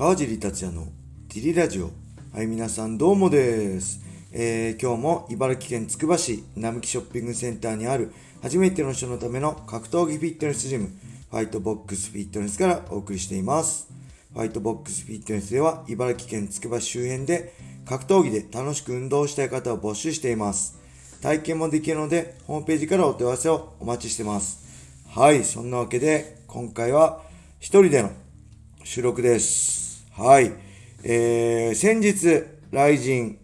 川尻達也のディリラジオ。はい、皆さんどうもです。えー、今日も茨城県つくば市並木ショッピングセンターにある初めての人のための格闘技フィットネスジム、ファイトボックスフィットネスからお送りしています。ファイトボックスフィットネスでは茨城県つくば周辺で格闘技で楽しく運動したい方を募集しています。体験もできるので、ホームページからお問い合わせをお待ちしてます。はい、そんなわけで、今回は一人での収録です。はい。えー、先日、ライジン、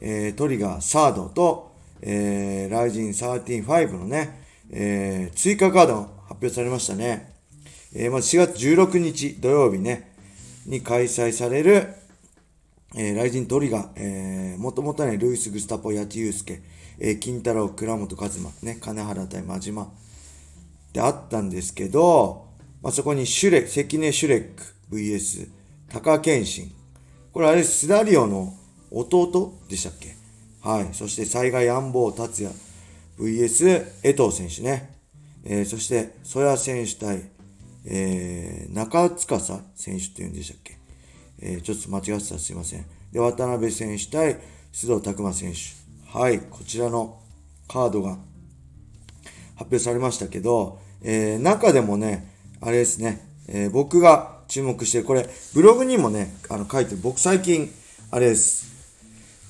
えー、トリガーサードと、えー、ライジン135のね、えー、追加カード発表されましたね。えー、まず4月16日土曜日ね、に開催される、えー、ライジントリガー、えー、もともとね、ルイス・グスタポ、八千祐介、えー、金太郎、倉本和馬、ね、金原対真島であったんですけど、まあ、そこにシュレ関根シュレック VS 高健信。これあれ、スダリオの弟でしたっけ？はい。そして災害安保達也 VS 江藤選手ね。えー、そして、曽谷選手対、えー、中塚選手っていうんでしたっけ？えー、ちょっと間違ってたすいません。で、渡辺選手対須藤拓磨選手。はい。こちらのカードが発表されましたけど、えー、中でもね、あれですね、えー、僕が注目して、これ、ブログにもね、あの書いてる、僕最近、あれです、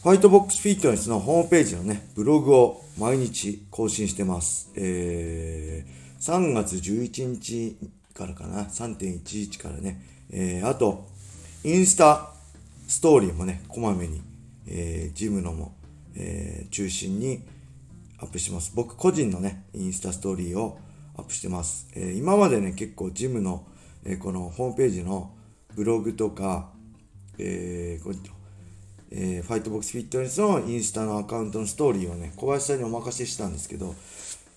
ファイトボックスフィットネスのホームページのね、ブログを毎日更新してます。えー、3月11日からかな、3.11からね、えー、あと、インスタストーリーもね、こまめに、えー、ジムのも、えー、中心にアップします。僕個人のね、インスタストーリーをアップしてます。えー、今までね、結構ジムの、えー、このホームページのブログとか、えー、こえー、ファイトボックスフィットネスのインスタのアカウントのストーリーをね、小林さんにお任せしたんですけど、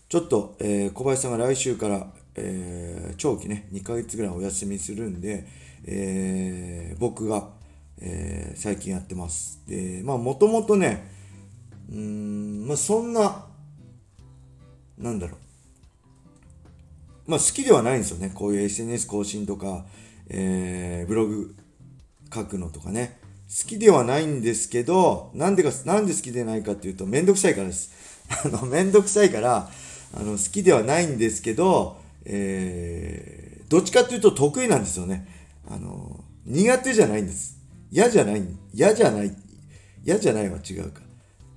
ちょっと、えー、小林さんが来週から、えー、長期ね、2ヶ月ぐらいお休みするんで、えー、僕が、えー、最近やってます。で、まあ、もともとね、うん、まあ、そんな、なんだろう、まあ好きではないんですよね。こういう SNS 更新とか、えー、ブログ書くのとかね。好きではないんですけど、なんでか、なんで好きでないかっていうと、めんどくさいからです。あの、めんどくさいから、あの、好きではないんですけど、えー、どっちかっていうと得意なんですよね。あの、苦手じゃないんです。嫌じゃない、嫌じゃない、嫌じゃないは違うか。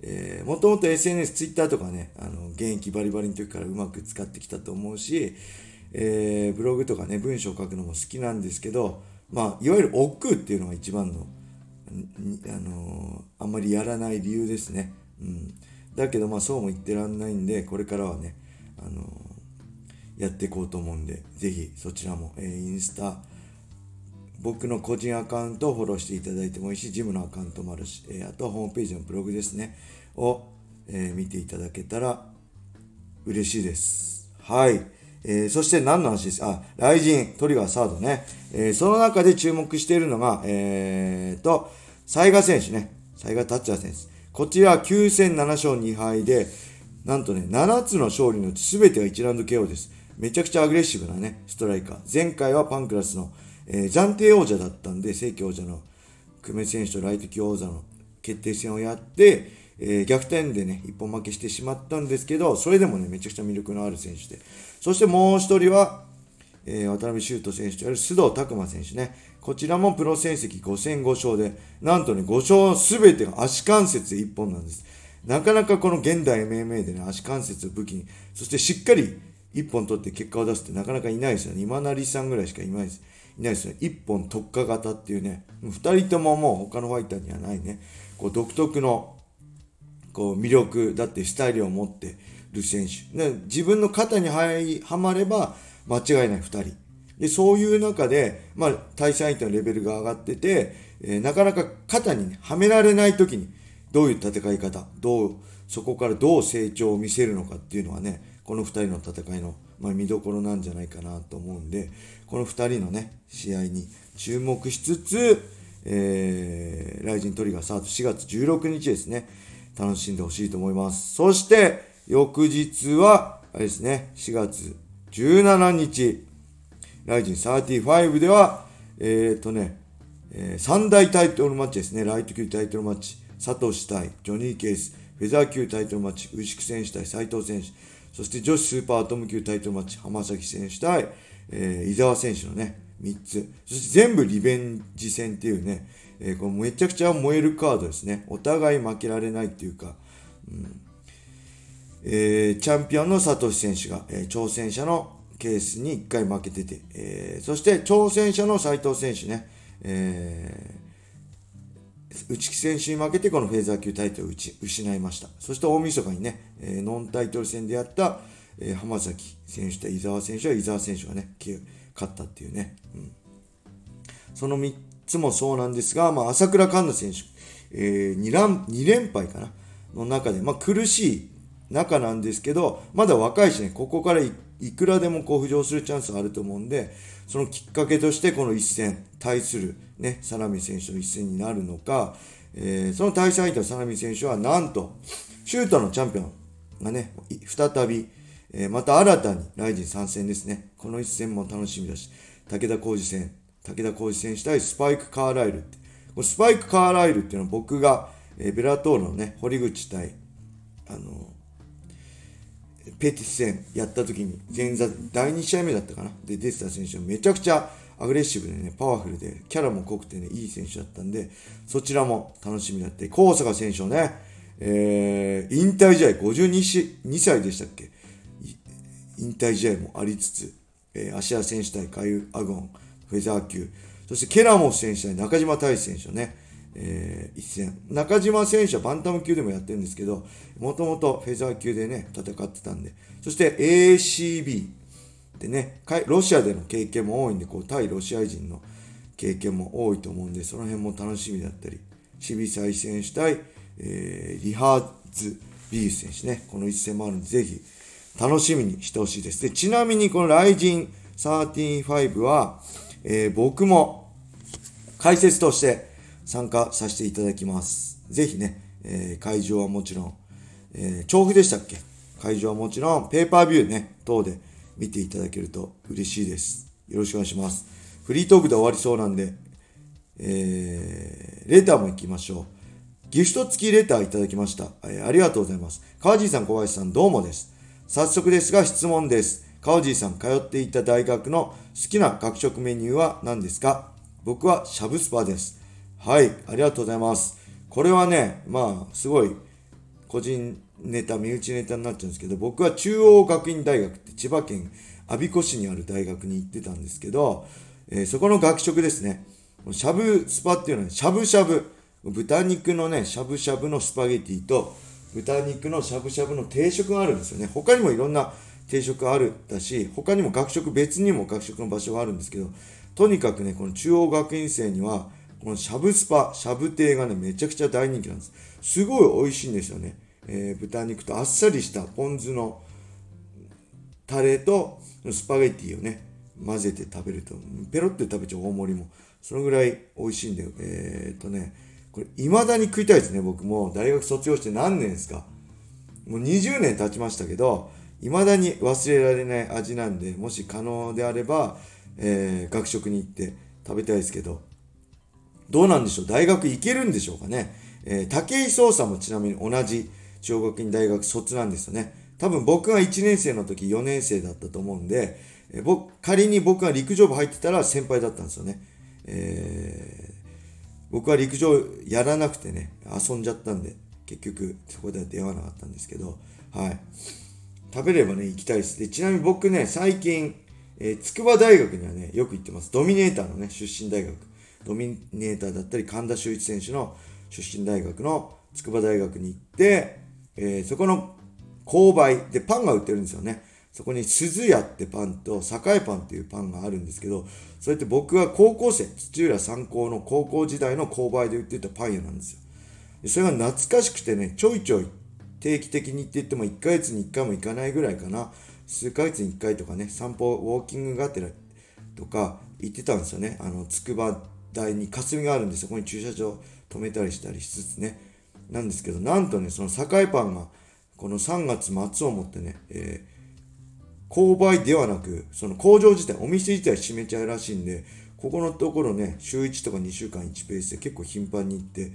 えー、もともと SNS、Twitter とかね、あの、現役バリバリの時からうまく使ってきたと思うし、えー、ブログとかね、文章を書くのも好きなんですけど、まあ、いわゆる億劫っていうのが一番の、あのー、あんまりやらない理由ですね。うん。だけど、まあ、そうも言ってらんないんで、これからはね、あのー、やっていこうと思うんで、ぜひそちらも、えー、インスタ、僕の個人アカウントをフォローしていただいてもいいし、ジムのアカウントもあるし、えー、あとはホームページのブログですね、を、えー、見ていただけたら嬉しいです。はい。えー、そして何の話です？あ、ライジン、トリガーサードね。えー、その中で注目しているのが、えーと、イガ選手ね。イガタッチャー選手。こちら9戦7勝2敗で、なんとね、7つの勝利のうち全てが1ラウンド KO です。めちゃくちゃアグレッシブなね、ストライカー。前回はパンクラスのえー、暫定王者だったんで、正規王者の久米選手とライト級王座の決定戦をやって、えー、逆転でね、一本負けしてしまったんですけど、それでもね、めちゃくちゃ魅力のある選手で。そしてもう一人は、えー、渡辺修斗選手とやる須藤拓磨選手ね。こちらもプロ戦績5戦5勝で、なんとね、5勝すべてが足関節1本なんです。なかなかこの現代 MMA でね、足関節を武器に、そしてしっかり1本取って結果を出すってなかなかいないですよね。今成さんぐらいしかいないです。いないですね。一本特化型っていうね、二人とももう他のファイターにはないね、こう独特のこう魅力だってスタイルを持ってる選手。で自分の肩にはまれば間違いない二人。で、そういう中で、まあ、対戦相手のレベルが上がってて、えー、なかなか肩に、ね、はめられない時に、どういう戦い方、どう、そこからどう成長を見せるのかっていうのはね、この2人の戦いの、まあ、見どころなんじゃないかなと思うんで、この2人のね、試合に注目しつつ、えー、ライジントリガーサート4月16日ですね、楽しんでほしいと思います。そして、翌日は、あれですね、4月17日、ライジン35では、えっ、ー、とね、えー、3大タイトルマッチですね。ライト級タイトルマッチ。佐藤氏対ジョニー・ケース。フェザー級タイトルマッチ。牛久選手対斉藤選手。そして女子スーパーアトム級タイトルマッチ。浜崎選手対、えー、伊沢選手のね、3つ。そして全部リベンジ戦っていうね、えー、これめちゃくちゃ燃えるカードですね。お互い負けられないっていうか、うんえー、チャンピオンの佐藤選手が、えー、挑戦者のケースに1回負けてて、えー、そして挑戦者の斉藤選手ね、えー、内木選手に負けてこのフェザー級タイトルを失いました。そして大晦日にね、えー、ノンタイトル戦でやった、えー、浜崎選手と伊沢選手は伊沢選手がね、勝ったっていうね。うん、その3つもそうなんですが、まあ、朝倉環奈選手、えー、2, 乱2連敗かなの中で、まあ、苦しい中なんですけど、まだ若いしね、ここからいくらでもこう浮上するチャンスあると思うんで、そのきっかけとしてこの一戦、対するね、サラミ選手の一戦になるのか、えー、その対戦相手のサラミ選手はなんと、シュートのチャンピオンがね、再び、えー、また新たにライジン参戦ですね。この一戦も楽しみだし、武田浩二戦、武田浩二選手対スパイク・カーライルって。これスパイク・カーライルっていうのは僕が、えー、ベラトールのね、堀口対、あのペティス戦やった時に前座第2試合目だったかな？で出てた選手はめちゃくちゃアグレッシブでねパワフルでキャラも濃くてねいい選手だったんでそちらも楽しみだって高坂選手をね、えー、引退試合52 2歳でしたっけ？引退試合もありつつ、えー、芦屋選手対カイ・アゴンフェザー級そしてケラモフ選手対中島大志選手をねえー、一戦。中島選手はバンタム級でもやってるんですけど、もともとフェザー級でね、戦ってたんで。そして ACB でね、ロシアでの経験も多いんで、こう、対ロシア人の経験も多いと思うんで、その辺も楽しみだったり、シビサイ選手対、えー、リハーズ・ビース選手ね、この一戦もあるんで、ぜひ楽しみにしてほしいです。で、ちなみにこのライジン35は、えー、僕も解説として、参加させていただきます。ぜひね、えー、会場はもちろん、えー、調布でしたっけ？会場はもちろん、ペーパービューね、等で見ていただけると嬉しいです。よろしくお願いします。フリートークで終わりそうなんで、えー、レターも行きましょう。ギフト付きレターいただきました。えー、ありがとうございます。川地さん、小林さん、どうもです。早速ですが質問です。川地さん、通っていた大学の好きな学食メニューは何ですか？僕はシャブスパです。はい、ありがとうございます。これはね、まあ、すごい、個人ネタ、身内ネタになっちゃうんですけど、僕は中央学院大学って千葉県我孫子市にある大学に行ってたんですけど、えー、そこの学食ですね、しゃぶスパっていうのは、しゃぶしゃぶ、豚肉のね、しゃぶしゃぶのスパゲティと、豚肉のしゃぶしゃぶの定食があるんですよね。他にもいろんな定食あるだし、他にも学食、別にも学食の場所があるんですけど、とにかくね、この中央学院生には、このしゃぶスパ、しゃぶ亭がね、めちゃくちゃ大人気なんです。すごい美味しいんですよね。えー、豚肉とあっさりしたポン酢のタレとスパゲッティをね、混ぜて食べると、ペロって食べちゃう大盛りも。そのぐらい美味しいんだよ。えー、っとね、これ未だに食いたいですね、僕も。大学卒業して何年ですかもう20年経ちましたけど、未だに忘れられない味なんで、もし可能であれば、えー、学食に行って食べたいですけど、どうなんでしょう？大学行けるんでしょうかね？えー、武井壮さんもちなみに同じ中学院大学卒なんですよね。多分僕が1年生の時4年生だったと思うんで、えー、僕、仮に僕が陸上部入ってたら先輩だったんですよね。えー、僕は陸上やらなくてね、遊んじゃったんで、結局そこでは出会わなかったんですけど、はい。食べればね、行きたいです。で、ちなみに僕ね、最近、えー、筑波大学にはね、よく行ってます。ドミネーターのね、出身大学。ドミネーターだったり神田修一選手の出身大学の筑波大学に行って、えー、そこの購買でパンが売ってるんですよね。そこに鈴屋ってパンと栄パンっていうパンがあるんですけど、それって僕は高校生、土浦三高の高校時代の購買で売ってたパン屋なんですよ。それが懐かしくてね、ちょいちょい定期的にって言っても1ヶ月に1回も行かないぐらいかな。数ヶ月に1回とかね、散歩、ウォーキングがてらとか行ってたんですよね。あの、筑波台に霞があるんでそこに駐車場止めたりしたりしつつねなんですけどなんとねその栄パンがこの3月末をもってね、えー、購買ではなくその工場自体お店自体閉めちゃうらしいんでここのところね、週1とか2週間1ペースで結構頻繁に行って、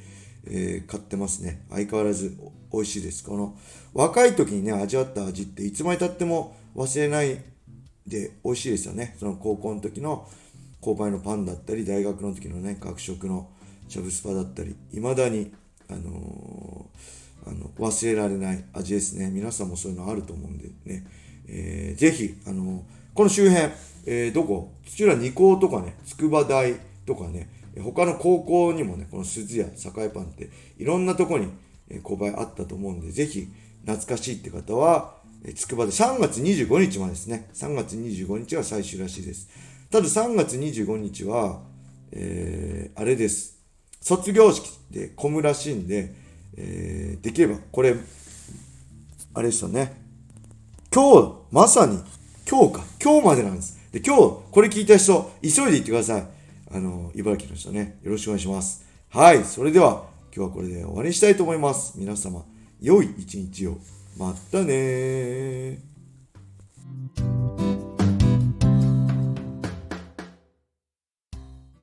えー、買ってますね。相変わらず美味しいです。この若い時にね、味わった味っていつまでたっても忘れないで美味しいですよね。その高校の時の購買のパンだったり、大学の時のね、学食のしゃぶスパだったり、未だに、あのー、あの忘れられない味ですね。皆さんもそういうのあると思うんでね。えー、ぜひ、あのー、この周辺、えー、どこ？土浦二高とかね、筑波大とかね、他の高校にもね、この鈴屋、栄パンっていろんなとこに購買あったと思うんで、ぜひ懐かしいって方は、つくばで3月25日までですね。3月25日が最終らしいです。ただ3月25日は、えー、あれです。卒業式で混むらしいんで、えー、できれば、これ、あれですよね。今日、まさに、今日か、今日までなんです。で、今日、これ聞いた人、急いで行ってください。あの、茨城の人ね、よろしくお願いします。はい、それでは、今日はこれで終わりにしたいと思います。皆様、良い一日を。またね